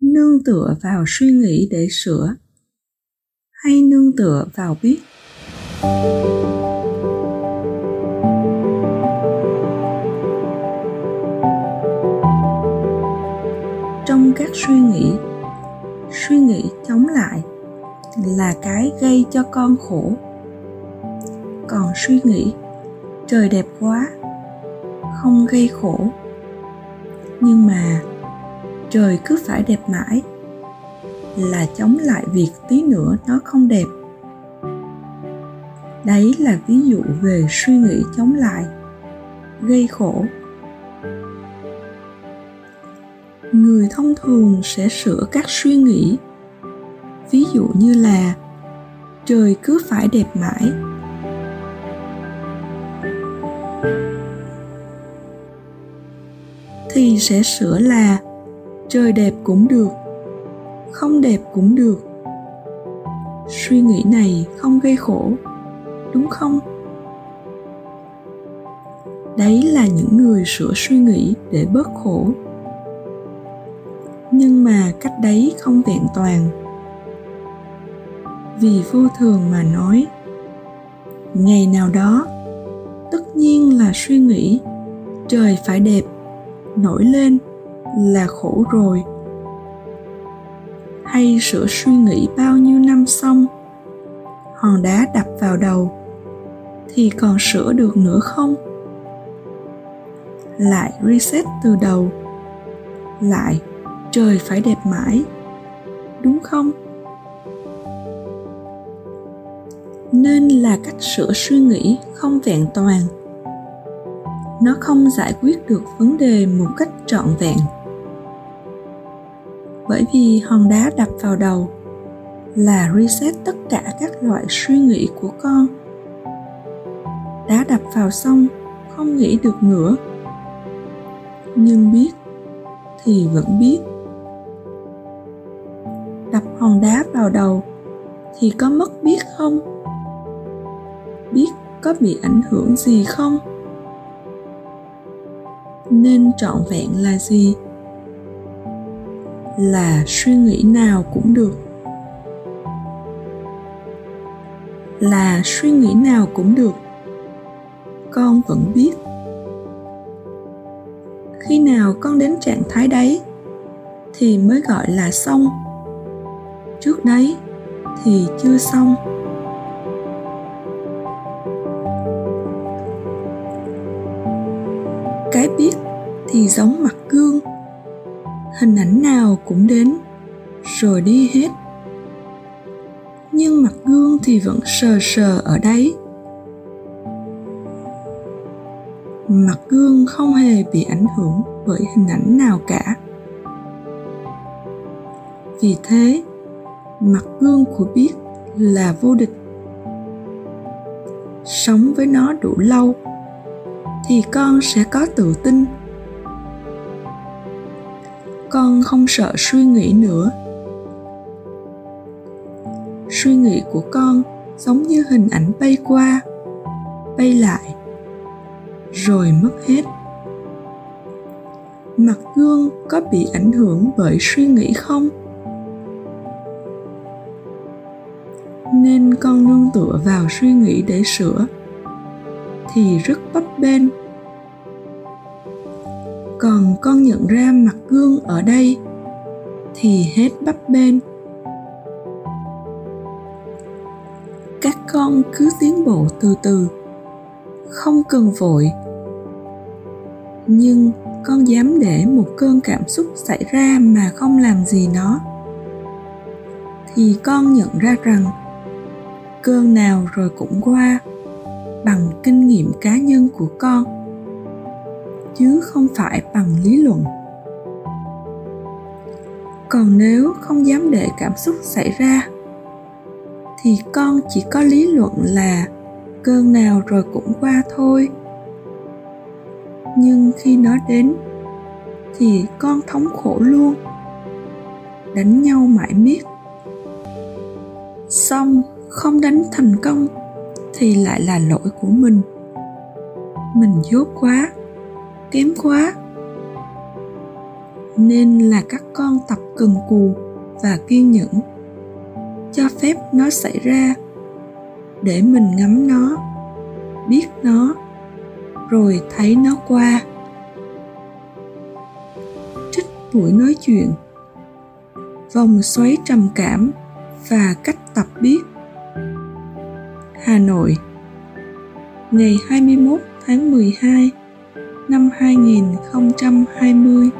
nương tựa vào suy nghĩ để sửa, hay nương tựa vào biết? Trong các suy nghĩ suy nghĩ chống lại là cái gây cho con khổ. Còn suy nghĩ, trời đẹp quá, không gây khổ. Nhưng mà trời cứ phải đẹp mãi, là chống lại việc tí nữa nó không đẹp. Đấy là ví dụ về suy nghĩ chống lại, gây khổ. Người thông thường sẽ sửa các suy nghĩ, ví dụ như là, trời cứ phải đẹp mãi. Thì sẽ sửa là trời đẹp cũng được, không đẹp cũng được. Suy nghĩ này không gây khổ, đúng không? Đấy là những người sửa suy nghĩ để bớt khổ. Nhưng mà cách đấy không vẹn toàn. Vì vô thường mà nói, ngày nào đó, tất nhiên là suy nghĩ, trời phải đẹp, nổi lên là khổ rồi. Hay sửa suy nghĩ bao nhiêu năm xong, hòn đá đập vào đầu, thì còn sửa được nữa không? Lại reset từ đầu, lại trời phải đẹp mãi, đúng không? Nên là cách sửa suy nghĩ không vẹn toàn. Nó không giải quyết được vấn đề một cách trọn vẹn bởi vì hòn đá đập vào đầu là reset tất cả các loại suy nghĩ của con. Đá đập vào xong, không nghĩ được nữa. Nhưng biết, thì vẫn biết. Đập hòn đá vào đầu, thì có mất biết không? Biết có bị ảnh hưởng gì không? Nên trọn vẹn là gì? Là suy nghĩ nào cũng được. Là suy nghĩ nào cũng được. Con vẫn biết. Khi nào con đến trạng thái đấy, thì mới gọi là xong. Trước đấy, thì chưa xong. Cái biết thì giống mặt gương hình ảnh nào cũng đến, rồi đi hết. Nhưng mặt gương thì vẫn sờ sờ ở đấy. Mặt gương không hề bị ảnh hưởng bởi hình ảnh nào cả. Vì thế, mặt gương của biết là vô địch. Sống với nó đủ lâu, thì con sẽ có tự tin con không sợ suy nghĩ nữa. Suy nghĩ của con giống như hình ảnh bay qua, bay lại, rồi mất hết. Mặt gương có bị ảnh hưởng bởi suy nghĩ không? Nên con nương tựa vào suy nghĩ để sửa, thì rất bấp bênh còn con nhận ra mặt gương ở đây, thì hết bắp bên các con cứ tiến bộ từ từ, không cần vội. Nhưng con dám để một cơn cảm xúc xảy ra mà không làm gì nó, thì con nhận ra rằng cơn nào rồi cũng qua bằng kinh nghiệm cá nhân của con chứ không phải bằng lý luận. Còn nếu không dám để cảm xúc xảy ra, thì con chỉ có lý luận là cơn nào rồi cũng qua thôi. Nhưng khi nó đến, thì con thống khổ luôn, đánh nhau mãi miết. Xong, không đánh thành công thì lại là lỗi của mình. Mình dốt quá kém quá. Nên là các con tập cần cù và kiên nhẫn. Cho phép nó xảy ra. Để mình ngắm nó, biết nó, rồi thấy nó qua. Trích buổi nói chuyện. Vòng xoáy trầm cảm và cách tập biết. Hà Nội, ngày 21 tháng 12 năm 2020